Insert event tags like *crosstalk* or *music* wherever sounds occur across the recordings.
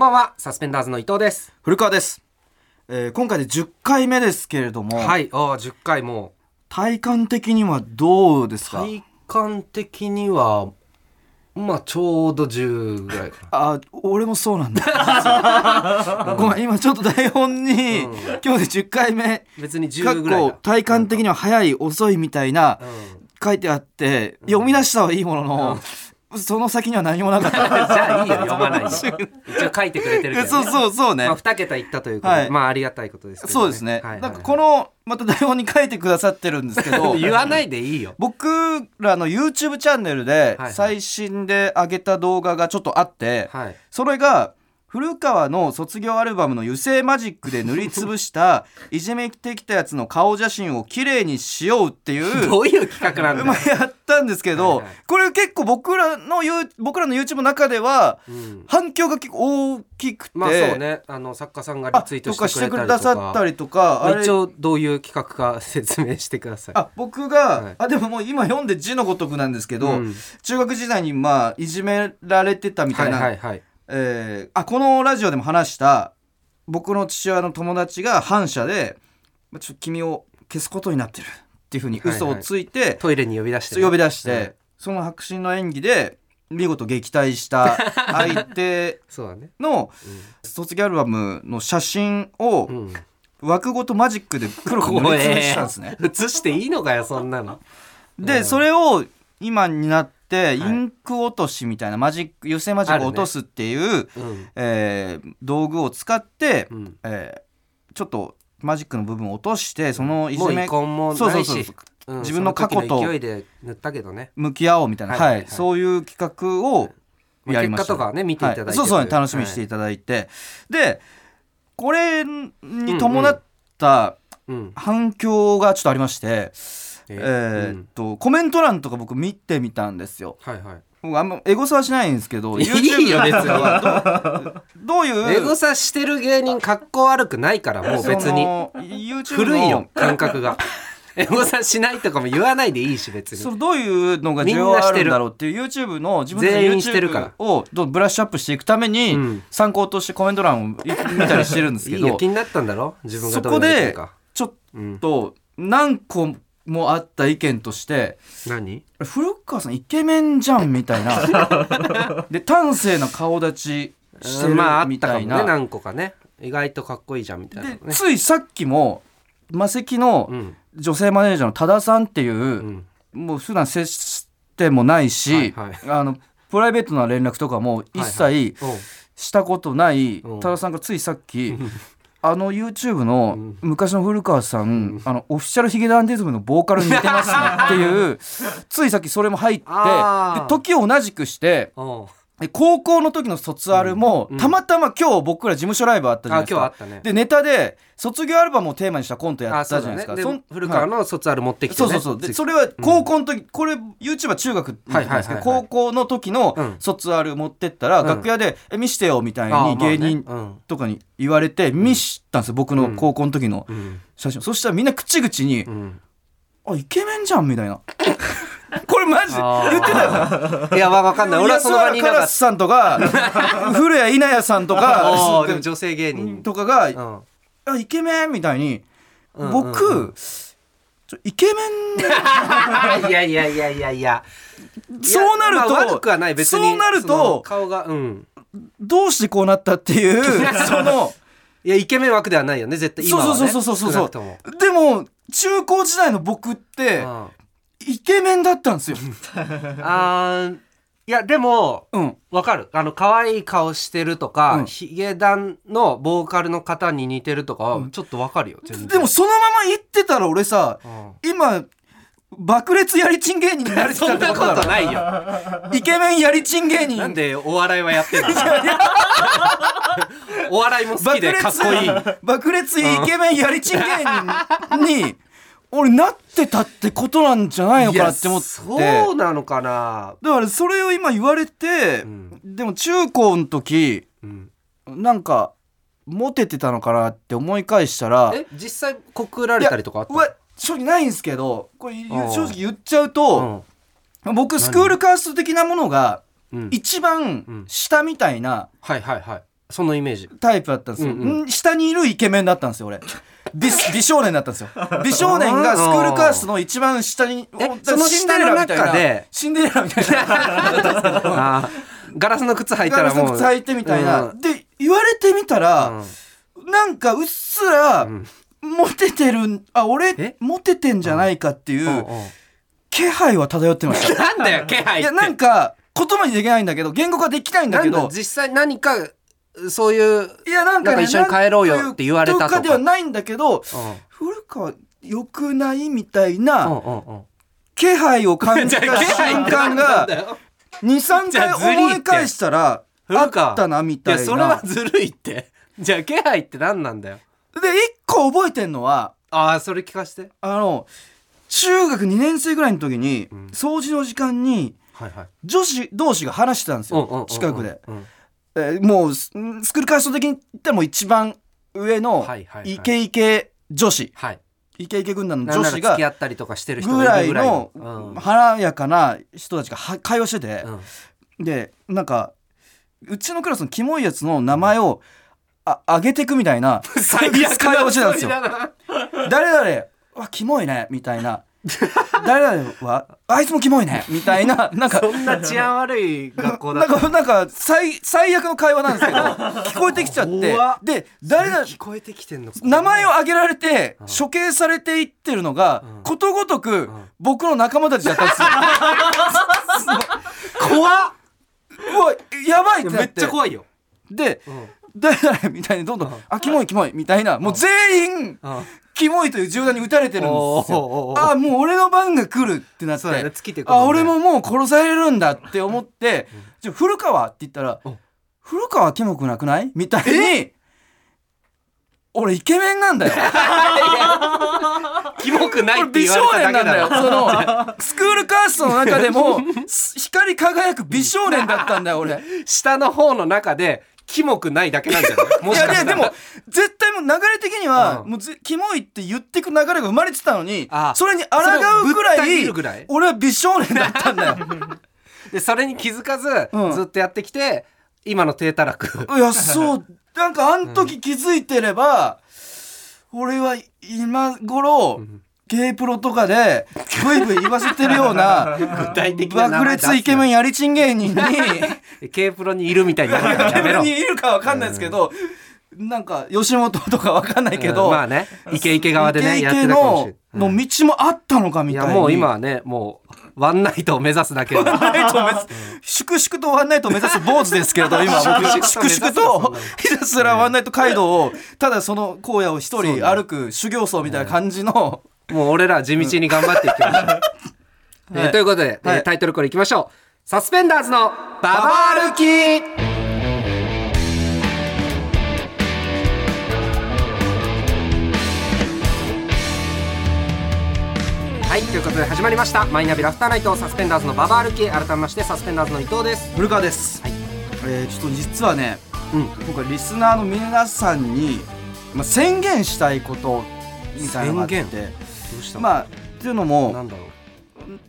んばんはサスペンダーズの伊藤です。古川です、えー今回で10回目ですけれども、はいああ10回も。体感的にはどうですか？体感的にはまあちょうど10ぐらいかな。*laughs* あ俺もそうなんだ。*laughs* ごめん今ちょっと台本に、うん。今日で10回目。別にか10っぐらい体感的には早い遅いみたいなうん。書いてあって、読み出したはいいものの、その先には何もなかった。*laughs* じゃあいいよ *laughs* 読まないで。一応書いてくれてるけど、ね、そうそうそうね、まあ、2桁いったということで、はい。まあありがたいことですけど、そうですね、はいはいはい。なんかこのまた台本に書いてくださってるんですけど。*laughs* 言わないでいいよ。僕らの YouTube チャンネルではい。最新で上げた動画がちょっとあって、はい。それが古川の卒業アルバムの油性マジックで塗りつぶした *laughs* いじめてきたやつの顔写真をきれいにしようっていうどういう企画なんだよ。まあ、やったんですけど、はいはい。これ結構僕らの僕らの YouTube の中ではうん。反響が結構大きくて、まあそうね。あの作家さんがリあツイートとか。してくださったりとか。一応どういう企画か説明してください。あ僕が、はい。あでももう今読んで字のごとくなんですけど、うん。中学時代にまあいじめられてたみたいな、はいはいはいえーあこのラジオでも話した僕の父親の友達が反社でまあちょっと君を消すことになってるっていうふうに嘘をついて、トイレに呼び出してね、呼び出して、はいその迫真の演技で見事撃退した相手 *laughs* そうだね。の卒業アルバムの写真を枠ごとマジックで黒く塗りつぶしたんですね。映していいのかよそんなの。で、うん。それを今になってイはい。ンク落としみたいなマジック油性マジックを落とすっていう、うん。えー道具を使って、うん。えーちょっとマジックの部分を落としてそのいじめそうそうそううん。自分の過去と向き合おうみたいな、そういう企画をまあやりました。結果とかはね見ていただいてはい。そうそうね楽しみにしていただいて、でこれに伴ったうん。反響がちょっとありまして、ええーうんっとコメント欄とか僕見てみたんですよ。はいはい。僕あんまエゴサはしないんですけど *laughs* いいよ別に。はどう *laughs* どういうエゴサしてる芸人格好悪くないからもう別に。YouTube の古いよ感覚が。*laughs* エゴサしないとかも言わないでいいし別に。そのどういうのが需要あるんだろうっていう YouTube の自分の全員してるから。YouTube をどうブラッシュアップしていくためにうん。参考としてコメント欄を見たりしてるんですけどいいよ気になったんだろ？自分がどうそこでなりたいかちょっうん。と何個もあった意見として何？古川さんイケメンじゃんみたいな。*laughs* で端正な顔立ちしてるみたいな,、ね何個かね。意外とかっこいいじゃんみたいなね。ついさっきもマセキのうん。女性マネージャーの多田さんっていう、うん。もう普段接してもないし、はいはい。あのプライベートな連絡とかも一切したことないうん。多田さんがついさっき、あの YouTube のうん。昔の古川さん、あのオフィシャルヒゲダンディズムのボーカルに似てますねっていうついさっきそれも入って時を同じくして高校の時の卒アルも、うん。たまたま今日僕ら事務所ライブあったじゃないあですか。今日あったね。でネタで卒業アルバムをテーマにしたコントやあったじゃないですか。そね。古川はい。の卒アル持ってきてね。そうそうそう。でそれは高校の時、これ YouTube は中学なんですけど、はいはいはいはい。高校の時のうん卒アル持ってったら、うん。楽屋で「え見してよ」みたいに芸人うんとかに言われて見したんですよ僕の高校の時のうん。写真、そしたらみんな口々にうん「あイケメンじゃん」みたいな *laughs* *laughs* これマジ？言ってたよ。いやわかんない。俺はその場にいなかっ安原カラスさんとか *laughs* 古谷稲也さんとたかでも女性芸人。とかが「うん。あイケメン」みたいにうん僕、うんうん。イケメン *laughs* いやいやいやいやいや。そうなるとまあ悪くはない。別にそうなると顔がうん。どうしてこうなったっていうそのいやイケメン枠ではないよね絶対今はね。そうそうそうそうそうでも中高時代の僕ってうんイケメンだったんですよ。*laughs* あーいやでもうん、わかる。あの可愛い顔してるとか、うん。ヒゲダンのボーカルの方に似てるとかはちょっとわかるよ全然。でもそのまま言ってたら俺さうん。今爆裂やりちん芸人になれてたそんなことないよ。イケメンやりちん芸人。なんでお笑いはやってんの？*laughs* お笑いも好きでかっこいい。爆裂イケメンやりちん芸人に俺なってたってことなんじゃないのかなって思って。そうなのかな。だからそれを今言われて、うん。でも中高の時うん。なんかモテてたのかなって思い返したらえ実際告られたりとかあった正直ないんですけどこれ正直言っちゃうと、僕スクールカースト的なものがうんうん。一番下みたいなはいはいはい。そのイメージ。タイプだったんですよ、うん。ん下にいるイケメンだったんですよ俺美美少年だったんですよ。*laughs* 美少年がスクールカーストの一番下にそのシンデレラみたいなシンデレラみたいな。*laughs* ガラスの靴履いたガラらもう。スの靴履いてみたいな、うん。で言われてみたら、なんかうっすら、ん。モテてるあ俺え？モテてんじゃないかっていううん。うん気配は漂ってました。*laughs* なんだよ気配いやなんか言葉にできないんだけど言語化できないんだけど実際何かそういういやなんか,、なんか一緒に帰ろうよって言われたとか。なんいうではないんだけどうん。古川良くないみたいなうんうんうん。気配を感じた *laughs* 瞬間がだよ。23回思い返したらあったなみたいな。いやそれはずるいって。*laughs* じゃあ気配って何なんだよ。で一個覚えてんのはああそれ聞かして。あの中学2年生ぐらいの時に、ん。掃除の時間にはいはい。女子同士が話してたんですよ。うんうんうんうん近くで、うんえーもうススクールカースト的に言ったらもう一番上のイケイケ女子。はい。イケイケ軍団の女子が付き合ったりとかしてる人ぐらいの。うん。華やかな人たちがは会話してて、うん。でなんかうちのクラスのキモいやつの名前をあ上げてくみたいな *laughs* 最悪会話をしてたんですよ。誰々わキモいねみたいな *laughs* 誰々はあいつもキモいね。みたいな *laughs* なんかそんな治安悪い学校だなんかなんか最最悪の会話なんですけど *laughs* 聞こえてきちゃって。怖っ。で誰々聞こえてきてんの？名前を挙げられて処刑されていってるのがうん。ことごとくん。僕の仲間たちだったんですよ。怖っ。うわやばいってなめっってちゃ怖いよ。でうん。誰々みたいにどんどん「あキモいキモい」みたいな。もう全員うんキモいという銃弾に撃たれてるんですよ。あもう俺の番が来るってなって。ね。てあ俺ももう殺されるんだって思って「じゃあ古川」って言ったらうん「古川キモくなくない?」みたいに俺イケメンなんだよ。*laughs* キモくないって言われた少年なんだよ。だけだよその *laughs* スクールカーストの中でも光り輝く美少年だったんだよ俺。下の方の中でキモくないだけなんじゃない？*laughs* もいしかしたら。やいやでも絶対もう流れ的には、うん。もうぜキモいって言ってく流れが生まれてたのにあそれに抗うぐらいらい？俺は美少年だったんだよ。*laughs* でそれに気づかず、うん。ずっとやってきて今の低たらく。いやそう。なんかあん時気づいてれば、俺は今頃、ゲイプロとかでブイブイ言わせてるような具体的爆裂イケメンやりちん芸人に *laughs* K プロにいるみたいになるからやめろにいるかわかんないですけど、なんか吉本とかわかんないけど、うん。まあね。イケイケ側でねイケイケのない。の道もあったのかみたいに。いやもう今はねもうワンナイトを目指すだけでワンナイトを目指す。粛々とワンナイトを目指す坊主ですけれど今。僕 *laughs* 粛々とひたすらワンナイト街道をただその荒野を一人歩く修行僧みたいな感じのもう俺ら地道に頑張っていきましょう、*laughs* えーはいということで、えーはいタイトルコールいきましょう。サスペンダーズのババ歩き。はいということで始まりました。マイナビラフターナイトサスペンダーズのババ歩き。改めましてサスペンダーズの伊藤です。古川です、はい。えーちょっと実はねうん。今回リスナーの皆さんに、まあ、宣言したいことみたいなのがあって。宣したまあっていうのもなんだろう。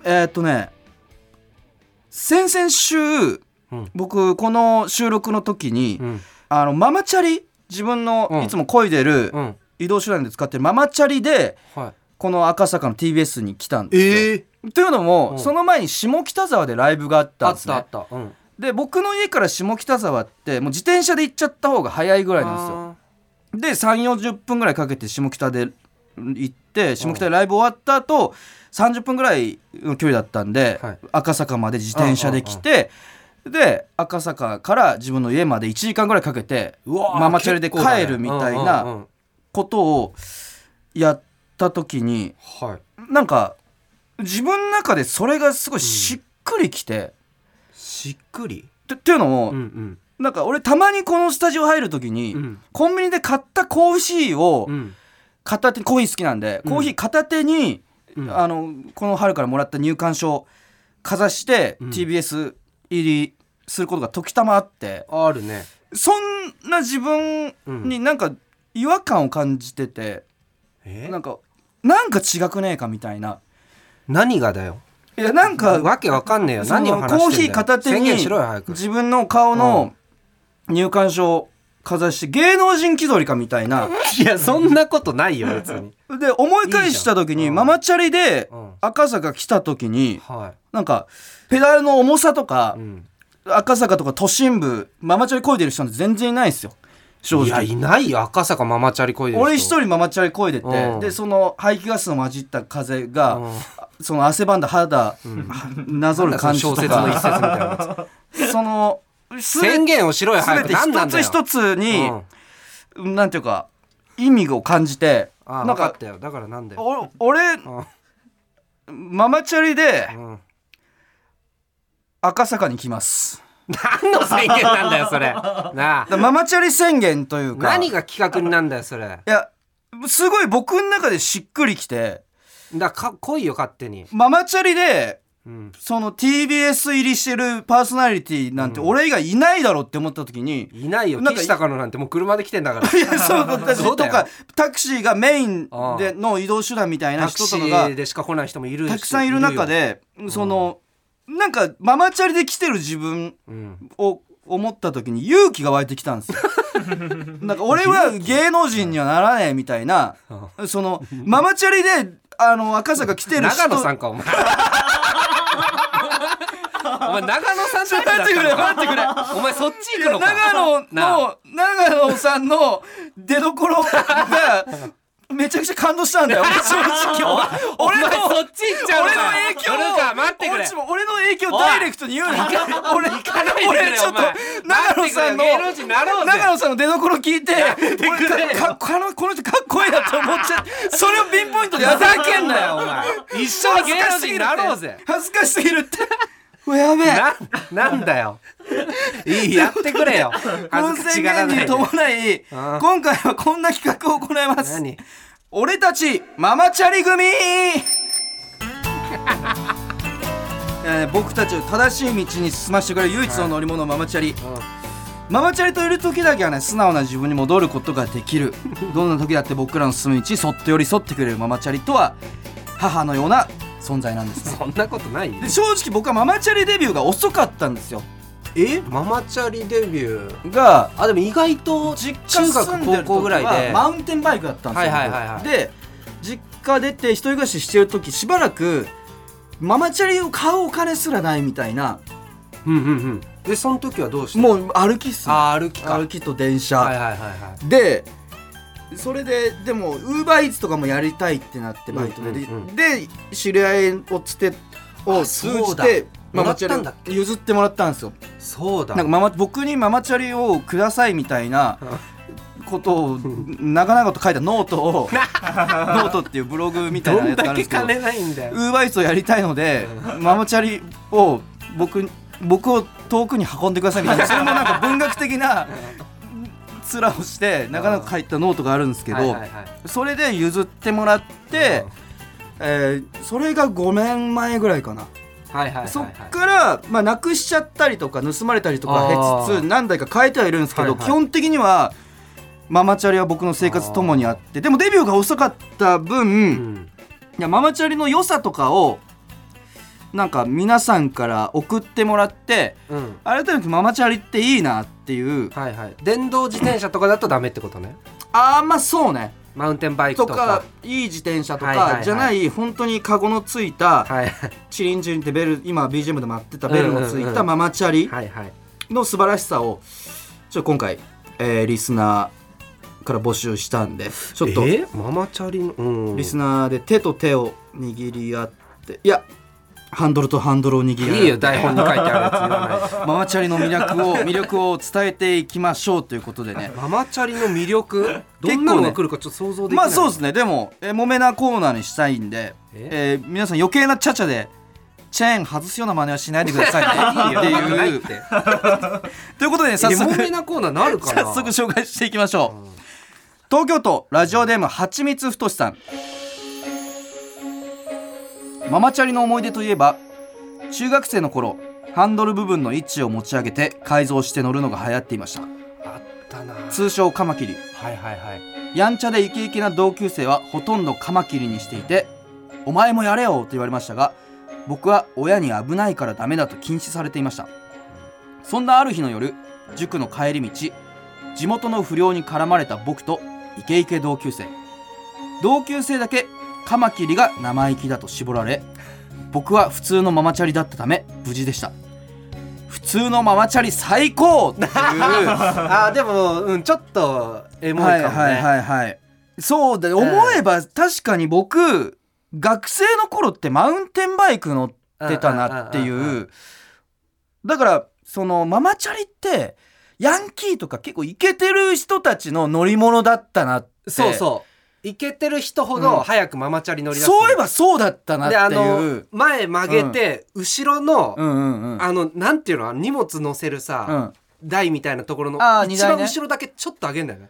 えーっとね先々週、うん。僕この収録の時に、うん。あのママチャリ自分のうん。いつも漕いでるうん。移動手段で使ってるママチャリではい。この赤坂の TBS に来たんですよ。ええというのも、うん。その前に下北沢でライブがあったんですね。あったあっ。た。うん。で僕の家から下北沢ってもう自転車で行っちゃった方が早いぐらいなんですよ。で3 4 0分ぐらいかけて下北で行って下北でライブ終わった後30分ぐらいの距離だったんで、はい。赤坂まで自転車で来て、で赤坂から自分の家まで1時間ぐらいかけてママチャリで帰るみたいなんことをやった時にはい。なんか自分の中でそれがすごいしっくりきて、しっくり？てっていうのも、うんうん。なんか俺たまにこのスタジオ入る時に、うん。コンビニで買ったコーヒーをうん片手にコーヒー好きなんで、うん。コーヒー片手に、うん。あのこの春からもらった入館証かざして、うん。TBS 入りすることが時たまあって。あるね。そんな自分になんか違和感を感じてて、え？なんかなんか違くねえかみたいな。何がだよ？いやなんかわけわかんねえよ。何を話してんだよ。コーヒー片手に自分の顔の入館証かざして芸能人気取りかみたいな。*laughs* いやそんなことないよ別に。で思い返した時にママチャリでうん。赤坂来た時にはなんかペダルの重さとかい、うん、赤坂とか都心部ママチャリ漕いでる人なんて全然いないですよ。正いや直いないよ。赤坂ママチャリこいでる俺一人ママチャリ漕いでて、うん。でその排気ガスの混じった風が、うん。その汗ばんだ肌、*laughs* なぞる感じと小説の一節かみたいな *laughs* その宣言をしろよ早く。何なんだよ。一つ一つに、うん。なんていうか意味を感じてああ分なんかかったよ。だからなんだよ。お俺うん。ママチャリでうん。赤坂に来ます。何の宣言なんだよそれ。なあ。ママチャリ宣言というか何が企画になんだよそれ。いやすごい僕の中でしっくりきてだか来いよ勝手に、ママチャリでうん、その TBS 入りしてるパーソナリティなんて俺以外いないだろうって思った時に、いないよ。なんか岸高野なんてもう車で来てんだから。いやそうだそうとかタクシーがメインでの移動手段みたいな人とかがーでしか来ない人もいるし。たくさんいる中でそのなんかママチャリで来てる自分うん。を思った時に勇気が湧いてきたんですよ。*laughs* なんか俺は芸能人にはならねえみたいなそのママチャリであの赤坂来てる人長野さんかお前お前長野さんちょっと待ってくれ待ってくれ。お前そっち行くのか。長野の長野さんの出所がめちゃくちゃ感動したんだよ。*laughs* 正直。俺のそっち行っちゃうの俺のか影響待ってくれ。俺の影響をダイレクトに言うの俺行かない俺ちょっと長野さんの長野さんの出所聞いてかかこのこの人かっこいいなって思っちゃってそれをピンポイントでやふざけんなよお前。一緒に芸能人になろうぜ。恥ずかしすぎるってうわやべえ。ななんだよ。いいやってくれよ。恥音ずかし声がらないで。芸人伴い今回はこんな企画を行います。何？俺たちママチャリ組。*laughs* えー僕たちを正しい道に進ませてくれる唯一の乗り物ママチャリ。ママチャリといる時だけはね素直な自分に戻ることができる。*laughs* どんな時だって僕らの進む道にそっと寄り添ってくれるママチャリとは母のような存在なんですね。そんなことない？よで正直僕はママチャリデビューが遅かったんですよ。え？ママチャリデビュー？があでも意外と実中家住んでる学高校ぐらいでマウンテンバイクだったんですよ、はいはいはいはい。僕。で実家出て一人暮らししてる時しばらくママチャリを買うお金すらないみたいな。うんうんうん。でその時はどうした？もう歩きっすあ歩きか。歩きと電車、はいはいはいはい。でそれででもウーバーイーツとかもやりたいってなってバイトで、うんうんうん。で知り合いをつてをあ通じてママチもらったんだっャリ譲ってもらったんですよ。そうだ。なんかママ僕にママチャリをくださいみたいなことを長々と書いたノートを *laughs* ノートっていうブログみたいなやつがあるんですけど金ないんだよ。ウーバーイーツをやりたいのでママチャリを僕僕を遠くに運んでくださいみたいなそれもなんか文学的な面をして長々書いたノートがあるんですけど、はいはいはい。それで譲ってもらって、えーそれが5年前ぐらいかな、はいはいはいはい。そっから、まあ、なくしちゃったりとか盗まれたりとかへつつ何台か変えてはいるんですけど、はいはい。基本的にはママチャリは僕の生活ともにあってでもデビューが遅かった分、うん。いやママチャリの良さとかをなんか皆さんから送ってもらってうん。改めてママチャリっていいなっていう。はいはい。電動自転車とかだとダメってことね。ああまあそうね。マウンテンバイクととかかいい自転車とはいはいはい。かじゃない本当にカゴのついたはいチリンチリンってベル今 BGM で待ってたベルのついたママチャリの素晴らしさをちょっと今回、えーリスナーから募集したんでちょっとえ？ママチャリ？のうん。リスナーで手と手を握り合っていやハンドルとハンドルを握りいいよ台本に書いてあるやつ言わないママチャリの魅力を魅力を伝えていきましょうということでね。ママチャリの魅力？どんなのが来るかちょっと想像できない。まあそうですね。でもえー揉めなコーナーにしたいんで、え？えー皆さん余計なチャチャでチェーン外すような真似はしないでくださいね。っていう。ということでね早え速モメなコーナーなるかな？早速紹介していきましょう、東京都ラジオネームはちみつふとしさんママチャリの思い出といえば中学生の頃ハンドル部分の位置を持ち上げて改造して乗るのが流行っていました。あったな。通称カマキリ。はいはいはい。やんちゃでイケイケな同級生はほとんどカマキリにしていて「お前もやれよ」と言われましたが僕は親に危ないからダメだと禁止されていました。そんなある日の夜塾の帰り道自地元の不良に絡まれた僕とイケイケ同級生。同級生だけカマキリが生意気だと絞られ僕は普通のママチャリだったため無事でした。普通のママチャリ最高！っていう。*laughs* あーでも、うん、ちょっとエモいかもね、はいはいはいはい。そうだ思えば確かに僕学生の頃ってマウンテンバイク乗ってたなってう。んうんうんうんいうだからそのママチャリってヤンキーとか結構イケてる人たちの乗り物だったなって。そうそうイケてる人ほど早くママチャリ乗り出す。そういえばそうだったなってであいのう前曲げて、後ろの、うん。うんうんあのなんていうの荷物乗せるさ、うん。台みたいなところの一あー荷台ね。番後ろだけちょっと上げんだよね。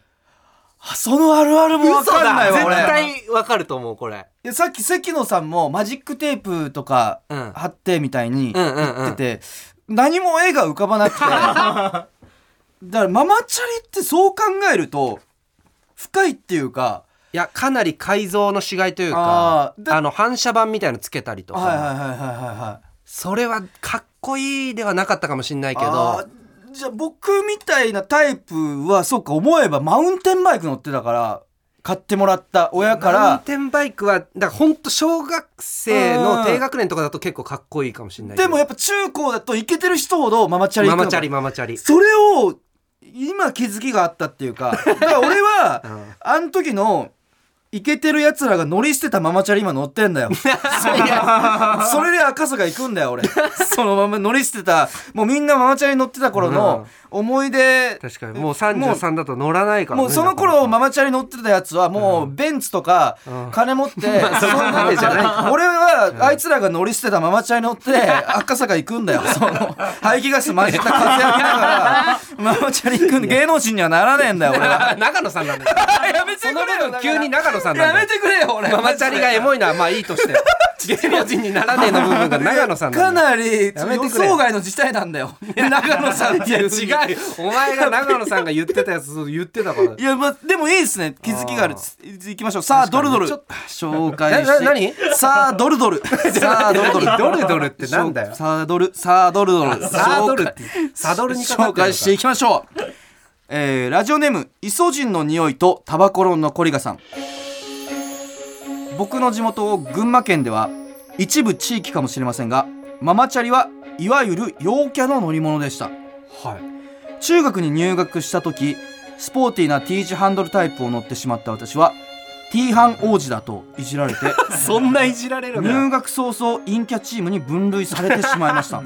あそのあるあるも分かんないわ絶俺。対わかると思うこれ。さっき関野さんもマジックテープとかうん。貼ってみたいにうんうんうん。言ってて、何も絵が浮かばなくて。*laughs* だからママチャリってそう考えると深いっていうかいやかなり改造のしがいというかあの反射板みたいのつけたりとか、はいはいはいはいはいはい。それはかっこいいではなかったかもしれないけあどーじゃあ僕みたいなタイプはそうか思えばマウンテンバイク乗ってたから買ってもらった親かマウンらテンバイクはだから本当小学生の低学年とかだと結構かっこいいかもしれないでもやっぱ中高だとイケてる人ほどママチャリママチャリママチャリ。それを今気づきがあったっていうか。だから俺は *laughs* うん。あの時のイケてる奴らが乗り捨てたママチャリ今乗ってんだよ。*laughs* それで赤坂行くんだよ俺。そのまま乗り捨てたもうみんなママチャリ乗ってた頃の思い出。確かに。もう33だと乗らないからねもうその頃ママチャリ乗ってたやつはもうベンツとかうん。金持って *laughs* まあそこまでじゃない。俺はあいつらが乗り捨てたママチャリ乗って赤坂行くんだよ。その排気ガス混じった風浴びながらママチャリ行くんで芸能人にはならねえんだよ俺は。*laughs* 長野さんなんだ。よ *laughs* やめてその部分急に長野さんなんだ。よやめてくれよ俺。ママチャリがエモいのはまあいいとして芸能人にならねえの部分が長野さんなかなり予想外の事態なんだよ。長野さんっていう。違うお前が長野さんが言ってたやつ言ってたから。いやまあでもいいですね。気づきがある。いきましょう。さあドルドル。紹介して何？さあドルドル。*laughs* さあドルドル。何ドルドルってなんだよ。さあドルさあドルドル。サドルって。サドルに紹介していきましょう。えーラジオネームイソジンの匂いとタバコの残りがさん僕の地元群馬県では一部地域かもしれませんがママチャリはいわゆる陽キャの乗り物でした。はい。中学に入学した時スポーティーな T 字ハンドルタイプを乗ってしまった私は T ハン王子だといじられて *laughs* そんないじられる入学早々陰キャチームに分類されてしまいました。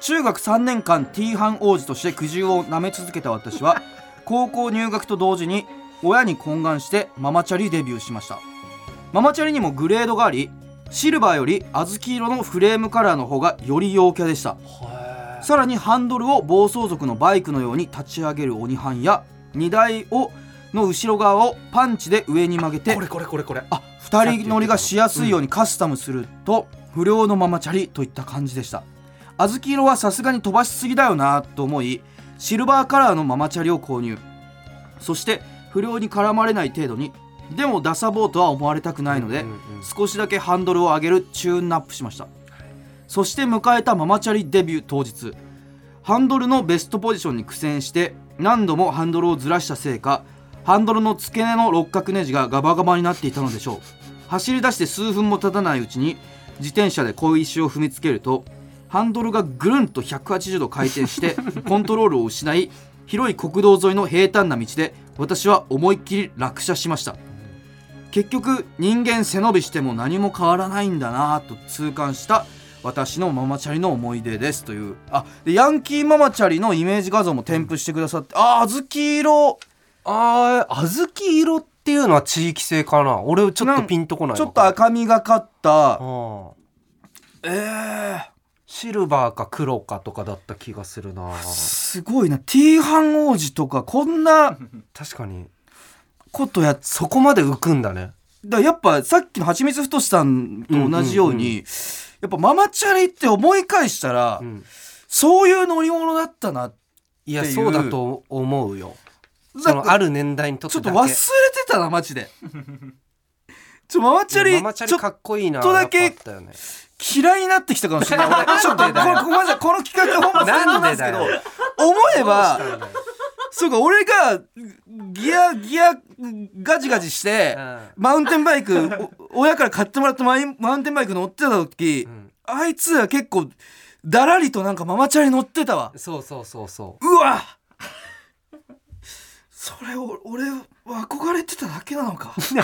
中学3年間 T ハン王子として苦渋を舐め続けた私は高校入学と同時に親に懇願してママチャリデビューしましたママチャリにもグレードがありシルバーより小豆色のフレームカラーの方がより陽キャでした。さらにハンドルを暴走族のバイクのように立ち上げる鬼ハンや荷台をの後ろ側をパンチで上に曲げてこれこれこれこれ。あ2人乗りがしやすいようにカスタムすると、不良のママチャリといった感じでした。小豆色はさすがに飛ばしすぎだよなと思いシルバーカラーのママチャリを購入。そして不良に絡まれない程度にでもダサボーとは思われたくないので、少しだけハンドルを上げるチューンアップしました。そして迎えたママチャリデビュー当日。ハンドルのベストポジションに苦戦して何度もハンドルをずらしたせいかハンドルの付け根の六角ネジがガバガバになっていたのでしょう。走り出して数分も経たないうちに自転車で小石を踏みつけるとハンドルがぐるんと180度回転して *laughs* コントロールを失い広い国道沿いの平坦な道で私は思いっきり落車しました結局人間背伸びしても何も変わらないんだなぁと痛感した私のママチャリの思い出です。というあでヤンキーママチャリのイメージ画像も添付してくださってあ小豆色。あー小豆色っていうのは地域性かな。俺ちょっとピンとこないちょっと赤みがかった。うんえー、シルバーか黒かとかだった気がするな。すごいな。T ハン王子とかこんな *laughs* 確かにことやっそこまで浮くんだね。だやっぱさっきのはちみつふとしさんと同じように、やっぱママチャリって思い返したら、うん。そういう乗り物だったないやっていう。そうだと思うよ。だそのある年代にとってちょっと忘れてたなマジで。*laughs* ちょママチャリママチャリかっこいいなちょっとだけ嫌いになってきたかもしれない。俺ちょっとごめんなさいこの企画本末転倒なんですけど思えばそうか俺がギアギアガジガジして、マウンテンバイクお *laughs* 親から買ってもらったマイマウンテンバイク乗ってた時、ん。あいつは結構だらりとなんかママチャリ乗ってたわ。そうそうそうそう。わ！それを俺は憧れてただけなのか。当時の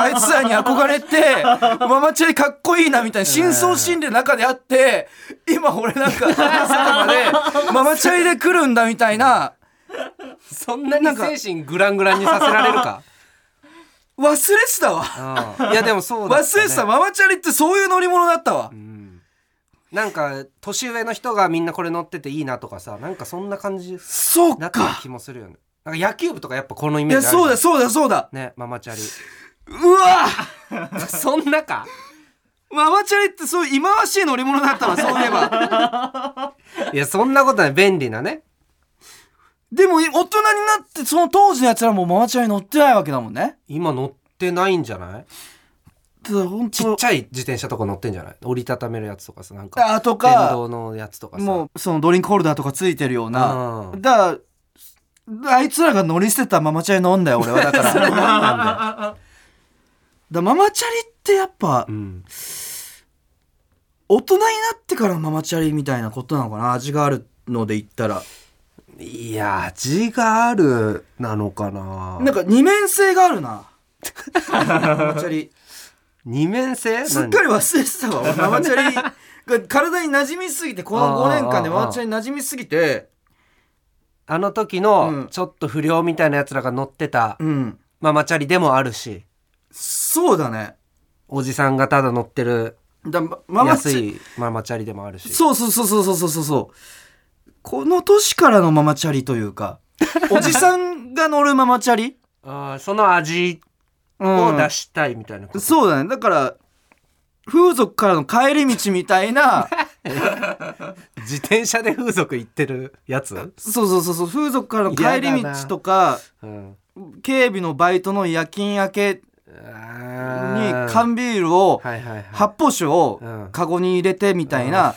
あいつらに憧れてママチャリかっこいいなみたいな深層心理の中であって今俺なんか *laughs* まさでママチャリで来るんだみたいな *laughs* そんなに精神グラングランにさせられるか？*laughs* 忘れてたわ。うん。いやでもそうだ忘れてた。ママチャリってそういう乗り物だったわ。うん。なんか年上の人がみんなこれ乗ってていいなとかさなんかそんな感じそうだったか気もするよね。なんか野球部とかやっぱこのイいメージあるやそうだそうだそうだ。ねママチャリ。うわ！*laughs* そんなか？ママチャリってそういう忌まわしい乗り物だったわそういえば。いやそんなことない。便利なねでも大人になってその当時のやつらもママチャリ乗ってないわけだもんね。今乗ってないんじゃない？ちっちゃい自転車とか乗ってんじゃない？折りたためるやつとかさなんかあと電か動のやつとかさ。もうそのドリンクホルダーとかついてるような。うん。だからあいつらが乗り捨てたママチャリ飲んだよ俺は。だから。*laughs* だママチャリってやっぱうん。大人になってからママチャリみたいなことなのかな？味があるので言ったらいや字があるなのかな。なんか二面性があるな。*laughs* チャリ。二面性？すっかり忘れてたわママチャリ体に馴染みすぎてこの5年間でママチャリ馴染みすぎて。あの時のちょっと不良みたいなやつらが乗ってた、うん、ママチャリでもあるし。そうだね。おじさんがただ乗ってるだママ安いママチャリでもあるし。そうそうそうそうそうそうそう。この年からのママチャリというか *laughs* おじさんが乗るママチャリ、あーその味うんを出したいみたいなこと、そうだね。だから風俗からの帰り道みたいな *laughs* 自転車で風俗行ってるやつ、そうそうそうそう。風俗からの帰り道とかうん、警備のバイトの夜勤明けあにー。缶ビールをはいはいはい。発泡酒をうん。カゴに入れてみたいな、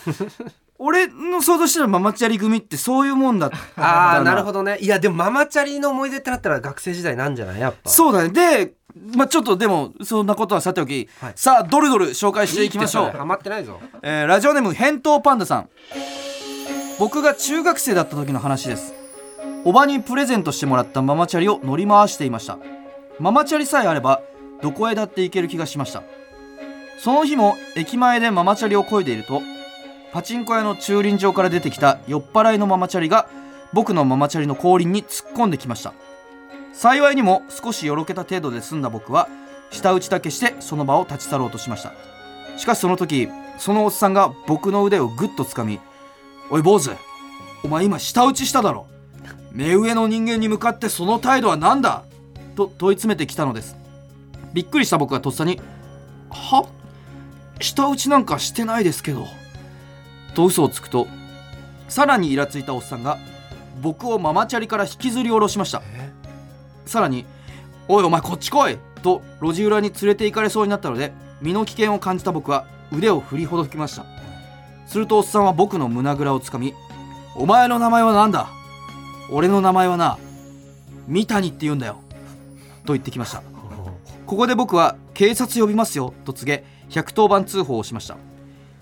俺の想像してるママチャリ組ってそういうもんだったああなるほどどね。いやでもママチャリの思い出ってなったら学生時代なんじゃない？やっぱ。そうだね。でまあちょっとでもそんなことはさておき、はい。さあどれどれ紹介していきましょう。ハマってないぞ。えーラジオネーム返答パンダさん。僕が中学生だった時の話です。おばにプレゼントしてもらったママチャリを乗り回していました。ママチャリさえあればどこへだって行ける気がしました。その日も駅前でママチャリを漕いでいるとパチンコ屋の駐輪場から出てきた酔っ払いのママチャリが僕のママチャリの後輪に突っ込んできました。幸いにも少しよろけた程度で済んだ僕は舌打ちだけしてその場を立ち去ろうとしました。しかしその時そのおっさんが僕の腕をぐっとつかみ「おい坊主お前今舌打ちしただろ。目上の人間に向かってその態度は何だ?」と問い詰めてきたのです。びっくりした僕はとっさに「は？舌打ちなんかしてないですけど」と嘘をつくとさらにイラついたおっさんが僕をママチャリから引きずり下ろしました。さらに「おいお前こっち来い!」と路地裏に連れて行かれそうになったので身の危険を感じた僕は腕を振りほどきました。するとおっさんは僕の胸ぐらをつかみ「お前の名前は何だ？俺の名前はな三谷って言うんだよ」と言ってきました。ここで僕は「警察呼びますよ」と告げ110番通報をしました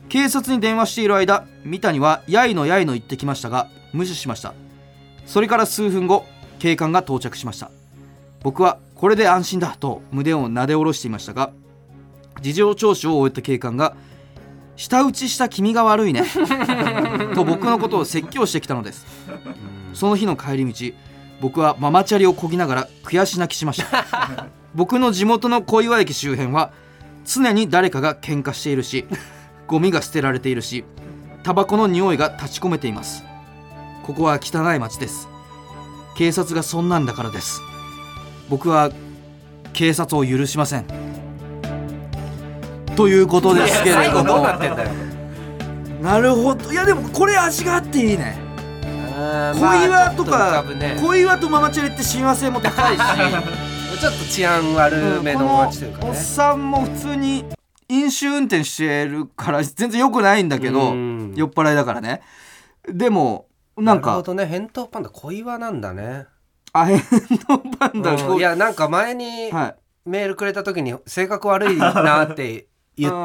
警察に電話している間三谷は「やいのやいの」言ってきましたが無視しました。それから数分後警官が到着しました。僕はこれで安心だと胸をなで下ろしていましたが事情聴取を終えた警官が「舌打ちした君が悪いね」と僕のことを説教してきたのです。その日の帰り道僕はママチャリをこぎながら悔し泣きしました。僕の地元の小岩駅周辺は常に誰かが喧嘩しているしゴミが捨てられているしタバコの匂いが立ち込めています。ここは汚い街です。警察がそんなんだからです。僕は警察を許しません。ということですけれども。なるほど。いやでもこれ味があっていいね。小小岩とか、ね、小岩とママチャリって親和性も高いし。*laughs* ちょっと治安悪めの街というかこのおっねさんも普通に飲酒運転してるから全然良くないんだけどうん。酔っ払いだからね。でもなんかなるほどね。返答パンダ小岩なんだね。あ返答パンダ。うん。いやなんか前にはい。メールくれた時に性格悪いなって *laughs* 言っ、ううん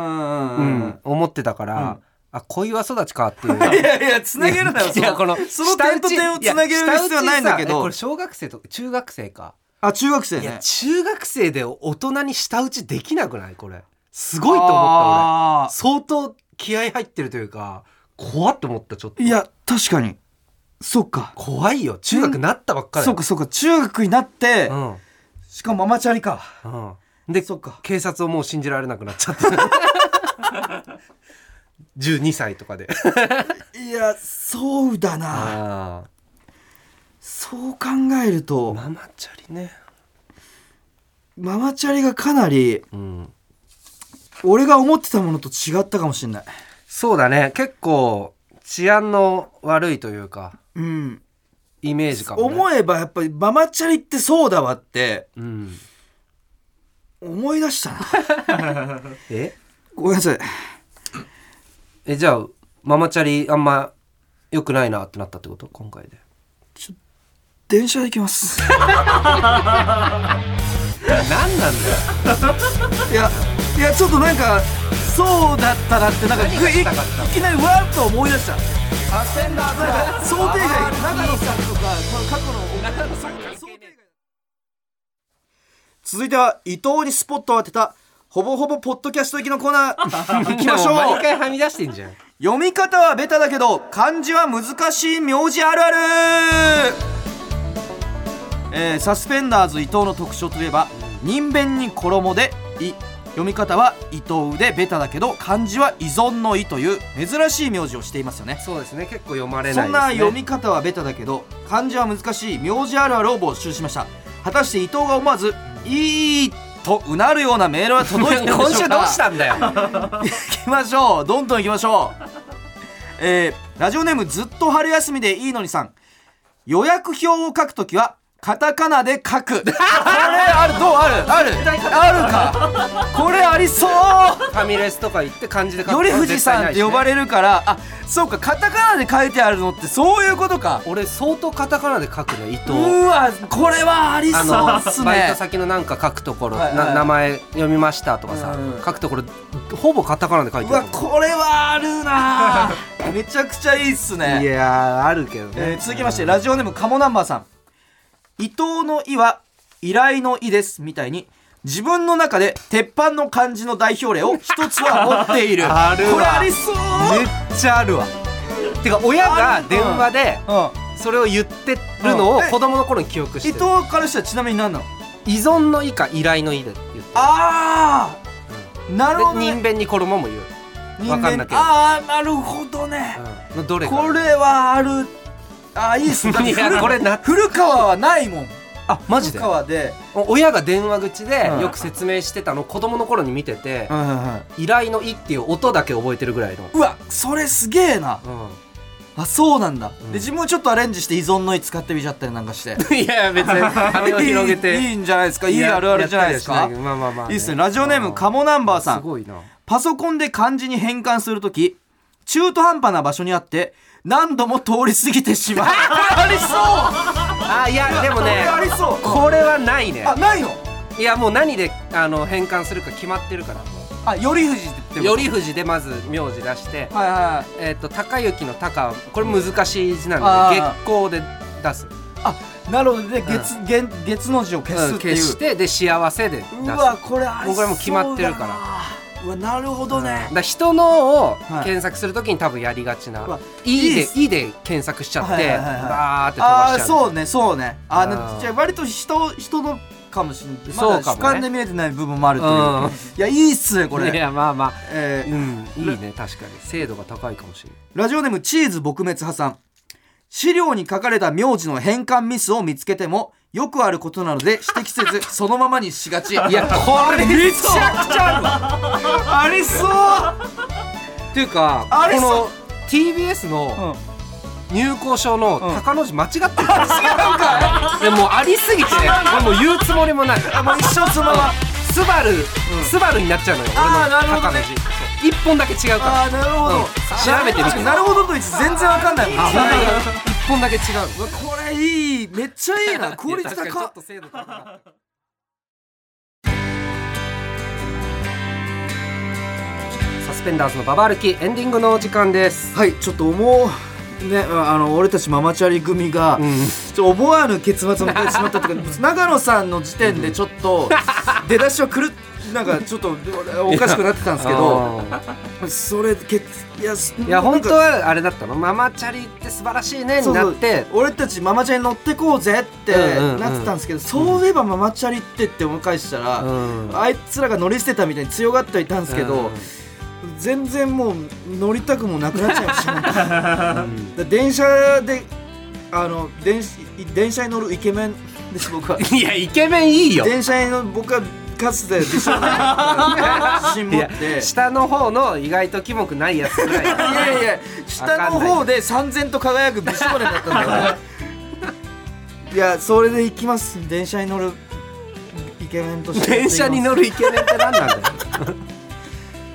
ん思ってたから、うん。あ小岩育ちかっていう。いやいやつなげるなよいやこのその点と点をつなげる必要はないんだけど。これ小学生と中学生か。あ中学生いやね中学生で大人に舌打ちできなくない？これすごいと思った俺相当気合入ってるというか怖って思ったちょっと。いや確かに。そっか。怖いよ。中学なったばっかりそっかそっか。中学になって、うん。しかもママチャリか。うん。でそっか。警察をもう信じられなくなっちゃって。*laughs* 12歳とかで。いやそうだな。あそう考えるとママチャリね。ママチャリがかなりうん俺が思ってたものと違ったかもしれない。そうだね。結構治安の悪いというかうん。イメージかも、ね、思えばやっぱりママチャリってそうだわってうん。思い出したな。*laughs* え？ごめんなさい。えじゃあママチャリあんま良くないなってなったってこと？今回で。電車で行きます。*laughs* 何なんだよ。いやいやちょっとなんかそうだったなってなんかいいきなりわーっと思い出した。サスペンダーズなんか想定外。長野さんとかその過去の長野さん関係ねえ続いては伊藤にスポットを当てたほぼほぼポッドキャスト行きのコーナー。*laughs* 行きましょう。も毎回はみ出してんじゃん。読み方はベタだけど漢字は難しい名字あるある。えーサスペンダーズ伊藤の特徴といえば人弁に衣で「い」読み方は伊藤でベタだけど漢字は依存の「い」という珍しい名字をしていますよね。そうですね。結構読まれないね。そんな読み方はベタだけど漢字は難しい名字あるあるを募集しました。果たして伊藤が思わず「いい」とうなるようなメールは届いてるんでしょうか？*laughs* 今週どうしたんだよ。*laughs* 行きましょう。どんどん行きましょう。えーラジオネームずっと春休みでいいのにさん。予約表を書くときはカタカナで書く。これある？どう？ある？ある？あるか？これありそう。ファミレスとか行って漢字で書く頼藤さんって呼ばるれるからあそうかカタカナで書いてあるのってそういうことか。俺相当カタカナで書くね伊藤。うわこれはありあそうのっすね。バイト先のなんか書くところ、はいはい。な名前読みましたとかさ、うん書くところほぼカタカナで書いうてわる。これはあるな。*laughs* めちゃくちゃいいっすね。いやーあるけどね、えー続きましてラジオネームカモナンバーさん伊藤の「い」は依頼の「い」ですみたいに自分の中で鉄板の漢字の代表例を一つは持っている。*laughs* あるわ。これありそう。めっちゃあるわ。てか親が電話でうん。それを言ってるのを子供の頃に記憶して伊る藤からしたらちなみに何なの？依存の「い」か依頼の「い」で言ってる。ああなるほどで人ね弁に衣も言う、かんなああなるほどね。うん。のどれかこれはあるあーいいっす。ね *laughs* いや古これな古川はないもん。あマジで？古川で。親が電話口でうん。よく説明してたの子供の頃に見てて依頼の「い」っていう音だけ覚えてるぐらいの、うわそれすげえな。あそうなんだ、ん。で自分もちょっとアレンジして依存の「い」使ってみちゃったりなんかして。*laughs* いやいや別に *laughs* 羽を広げて。いいんじゃないですか？いいあるあるじゃないですか？まあまあまあ、いいっすね。ラジオネームカモナンバーさん。すごいな。パソコンで漢字に変換するとき中途半端な場所にあって何度も通り過ぎてしまう。*laughs* ありそう。あいやでもねありそう。これはないね。あないの？いやもう何であの変換するか決まってるからあ頼藤って頼藤でまず名字出してはいはいはい。えっ、と高雪の高これ難しい字なあー。ので月光で出す、あなるほど。で月,、月月の字を消すうんっていう、消してで幸せで出す。うわこれありそうだな。もうこれもう決まってるからうわなるほどね。だ人のをはい検索するときに多分やりがちな。うわ「い」いで「い」で検索しちゃってはいはいはいはい。バーって飛ばああしちゃう。そうねそうね。あじゃあ割と人人のかもしれない。そうかもね。まだ主観で見えてない部分もあるという、うん。いやいいっすねこれ。いやまあまあ。えーうん。いいね確かに。精度が高いかもしれラジオネームチーズ撲滅派さん資料に書かれた名字の変換ミスを見つけてもよくあることなので指摘せず *laughs* そのままにしがち。いやこれめちゃくちゃあるわ。ありそう。っていうかこの TBS の入校証のうん。高の字間違ってるからいやもうありすぎて俺もう言うつもりもない。もう一生そのままスバルスバルになっちゃうのよ俺の高の字一本だけ違うから。ああなるほど、うん。調べてみて。なるほどと言って全然わかんないもん。一本だけ違う。これいい。めっちゃいいな。クオリティ高っ。サスペンダーズのババ歩きエンディングのお時間です。はいちょっと思う。ねあの俺たちママチャリ組が、うん。ちょ思わぬ結末を迎えてしまったというか *laughs* 長野さんの時点でちょっと *laughs* 出だしはくるなんかちょっとおかしくなってたんですけどあそれけいやーいや本当はあれだったの。ママチャリって素晴らしいねになって。俺たちママチャリ乗ってこうぜってなってたんですけど、そういえばママチャリってって思い返したら、うんあいつらが乗り捨てたみたいに強がってはいたんですけど、うん全然もう乗りたくもなくなっちゃいました *laughs* 電車であの電電車に乗るイケメンです僕は。いやイケメンいいよ。電車に僕はかつて美少年だった自信いや持って下の方の意外とキモくないやつぐらいい。やいや下の方で三千と輝く美少年だったんだよ *laughs* いやそれで行きます。電車に乗るイケメンとして。電車に乗るイケメンって何なんだよ。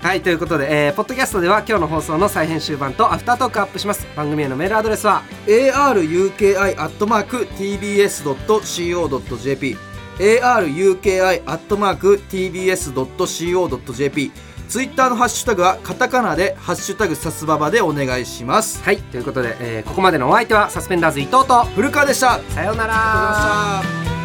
はいということで、えーポッドキャストでは今日の放送の再編集版とアフタートークアップします。番組へのメールアドレスは aruki.tbs.co.jp aruki.tbs.co.jp ツイッターのハッシュタグはカタカナで「ハッシュタグさすばば」でお願いします。はいということで、えーここまでのお相手はサスペンダーズ伊藤と古川でした。ありがとうさようなら。ございました